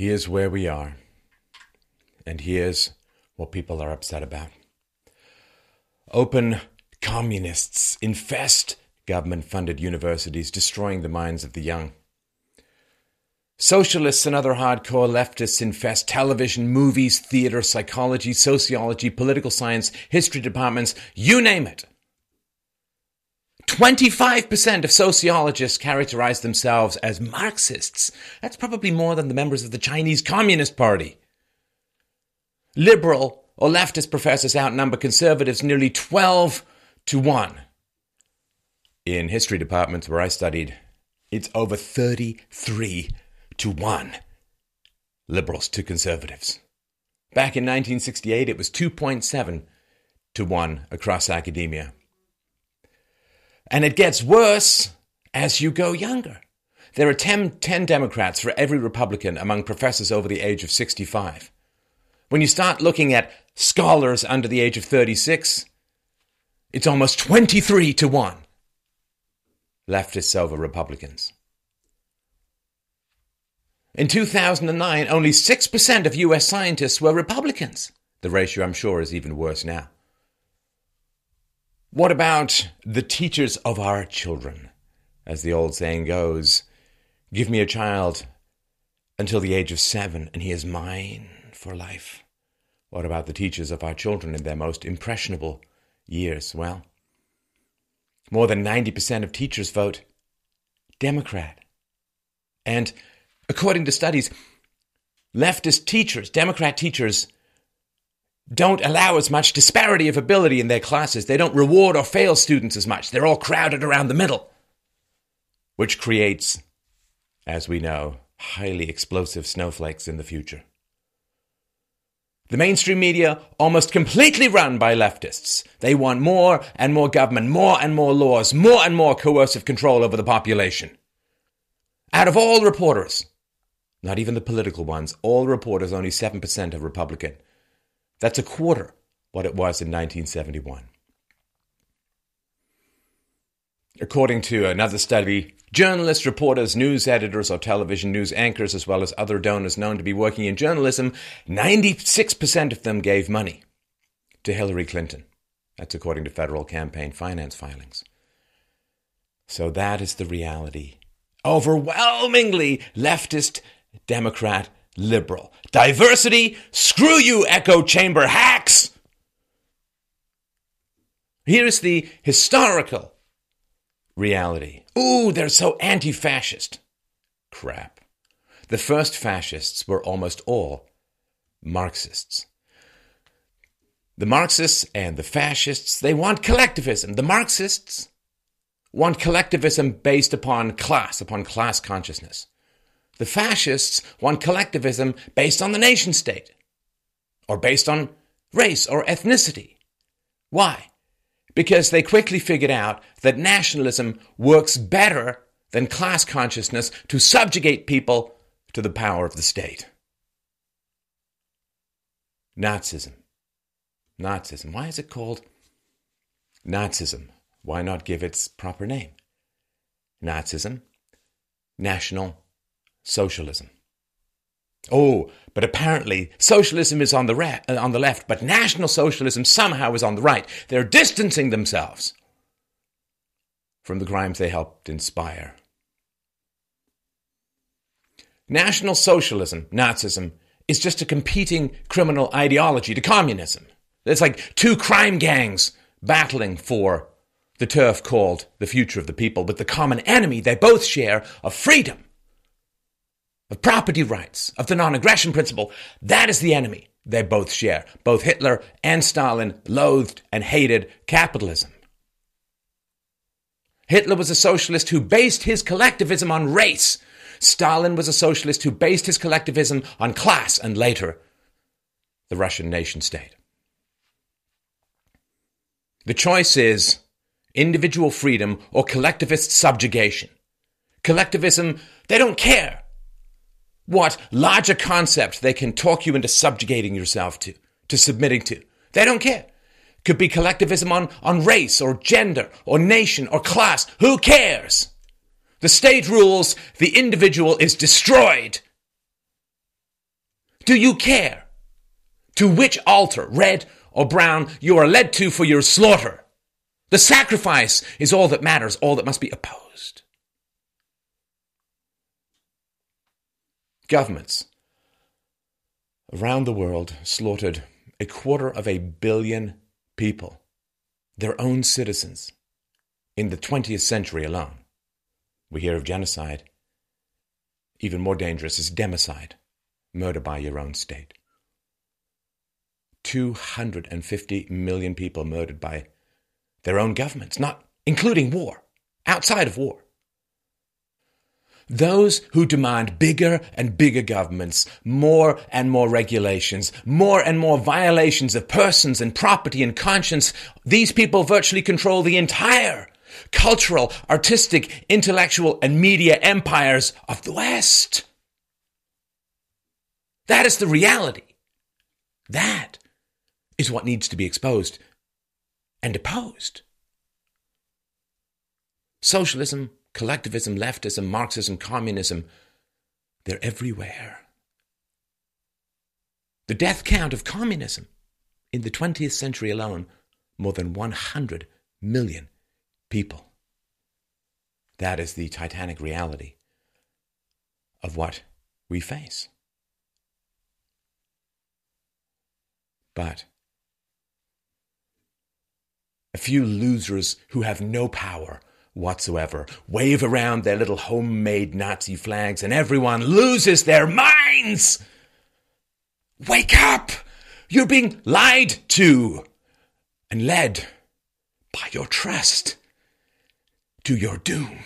Here's where we are. And here's what people are upset about. Open communists infest government funded universities, destroying the minds of the young. Socialists and other hardcore leftists infest television, movies, theater, psychology, sociology, political science, history departments, you name it. 25% of sociologists characterize themselves as Marxists. That's probably more than the members of the Chinese Communist Party. Liberal or leftist professors outnumber conservatives nearly 12 to 1. In history departments where I studied, it's over 33 to 1. Liberals to conservatives. Back in 1968, it was 2.7 to 1 across academia. And it gets worse as you go younger. There are 10, 10, Democrats for every Republican among professors over the age of 65. When you start looking at scholars under the age of 36, it's almost 23 to 1. Leftists over Republicans. In 2009, only 6% of US scientists were Republicans. The ratio, I'm sure, is even worse now. What about the teachers of our children? As the old saying goes, give me a child until the age of seven, and he is mine for life. What about the teachers of our children in their most impressionable years? Well, more than 90% of teachers vote Democrat. And according to studies, leftist teachers, Democrat teachers, don't allow as much disparity of ability in their classes. They don't reward or fail students as much. They're all crowded around the middle, which creates, as we know, highly explosive snowflakes in the future. The mainstream media, almost completely run by leftists. They want more and more government, more and more laws, more and more coercive control over the population. Out of all reporters, not even the political ones, all reporters, only 7% are Republican. That's a quarter what it was in 1971. According to another study, journalists, reporters, news editors, or television news anchors, as well as other donors known to be working in journalism, 96% of them gave money to Hillary Clinton. That's according to federal campaign finance filings. So that is the reality. Overwhelmingly leftist, Democrat, liberal. Diversity? Screw you, echo chamber hacks! Here's the historical reality. Ooh, they're so anti fascist. Crap. The first fascists were almost all Marxists. The Marxists and the fascists, they want collectivism. The Marxists want collectivism based upon class, upon class consciousness. The fascists want collectivism based on the nation state or based on race or ethnicity. Why? Because they quickly figured out that nationalism works better than class consciousness to subjugate people to the power of the state. Nazism. Nazism. Why is it called Nazism? Why not give its proper name? Nazism, National socialism. Oh, but apparently socialism is on the, re- uh, on the left, but National Socialism somehow is on the right. They're distancing themselves from the crimes they helped inspire. National Socialism, Nazism, is just a competing criminal ideology to communism. It's like two crime gangs battling for the turf called the future of the people, but the common enemy they both share of freedom of property rights, of the non aggression principle. That is the enemy they both share. Both Hitler and Stalin loathed and hated capitalism. Hitler was a socialist who based his collectivism on race. Stalin was a socialist who based his collectivism on class and later the Russian nation state. The choice is individual freedom or collectivist subjugation. Collectivism, they don't care what larger concept they can talk you into subjugating yourself to, to submitting to. They don't care. Could be collectivism on, on race or gender or nation or class. Who cares? The state rules, the individual is destroyed. Do you care to which altar, red or brown, you are led to for your slaughter? The sacrifice is all that matters, all that must be opposed. Governments around the world slaughtered a quarter of a billion people, their own citizens, in the 20th century alone. We hear of genocide. Even more dangerous is democide, murder by your own state. 250 million people murdered by their own governments, not including war, outside of war. Those who demand bigger and bigger governments, more and more regulations, more and more violations of persons and property and conscience, these people virtually control the entire cultural, artistic, intellectual, and media empires of the West. That is the reality. That is what needs to be exposed and opposed. Socialism, collectivism, leftism, Marxism, communism, they're everywhere. The death count of communism in the 20th century alone, more than 100 million people. That is the titanic reality of what we face. But a few losers who have no power whatsoever wave around their little homemade Nazi flags and everyone loses their minds. Wake up! You're being lied to and led by your trust to your doom.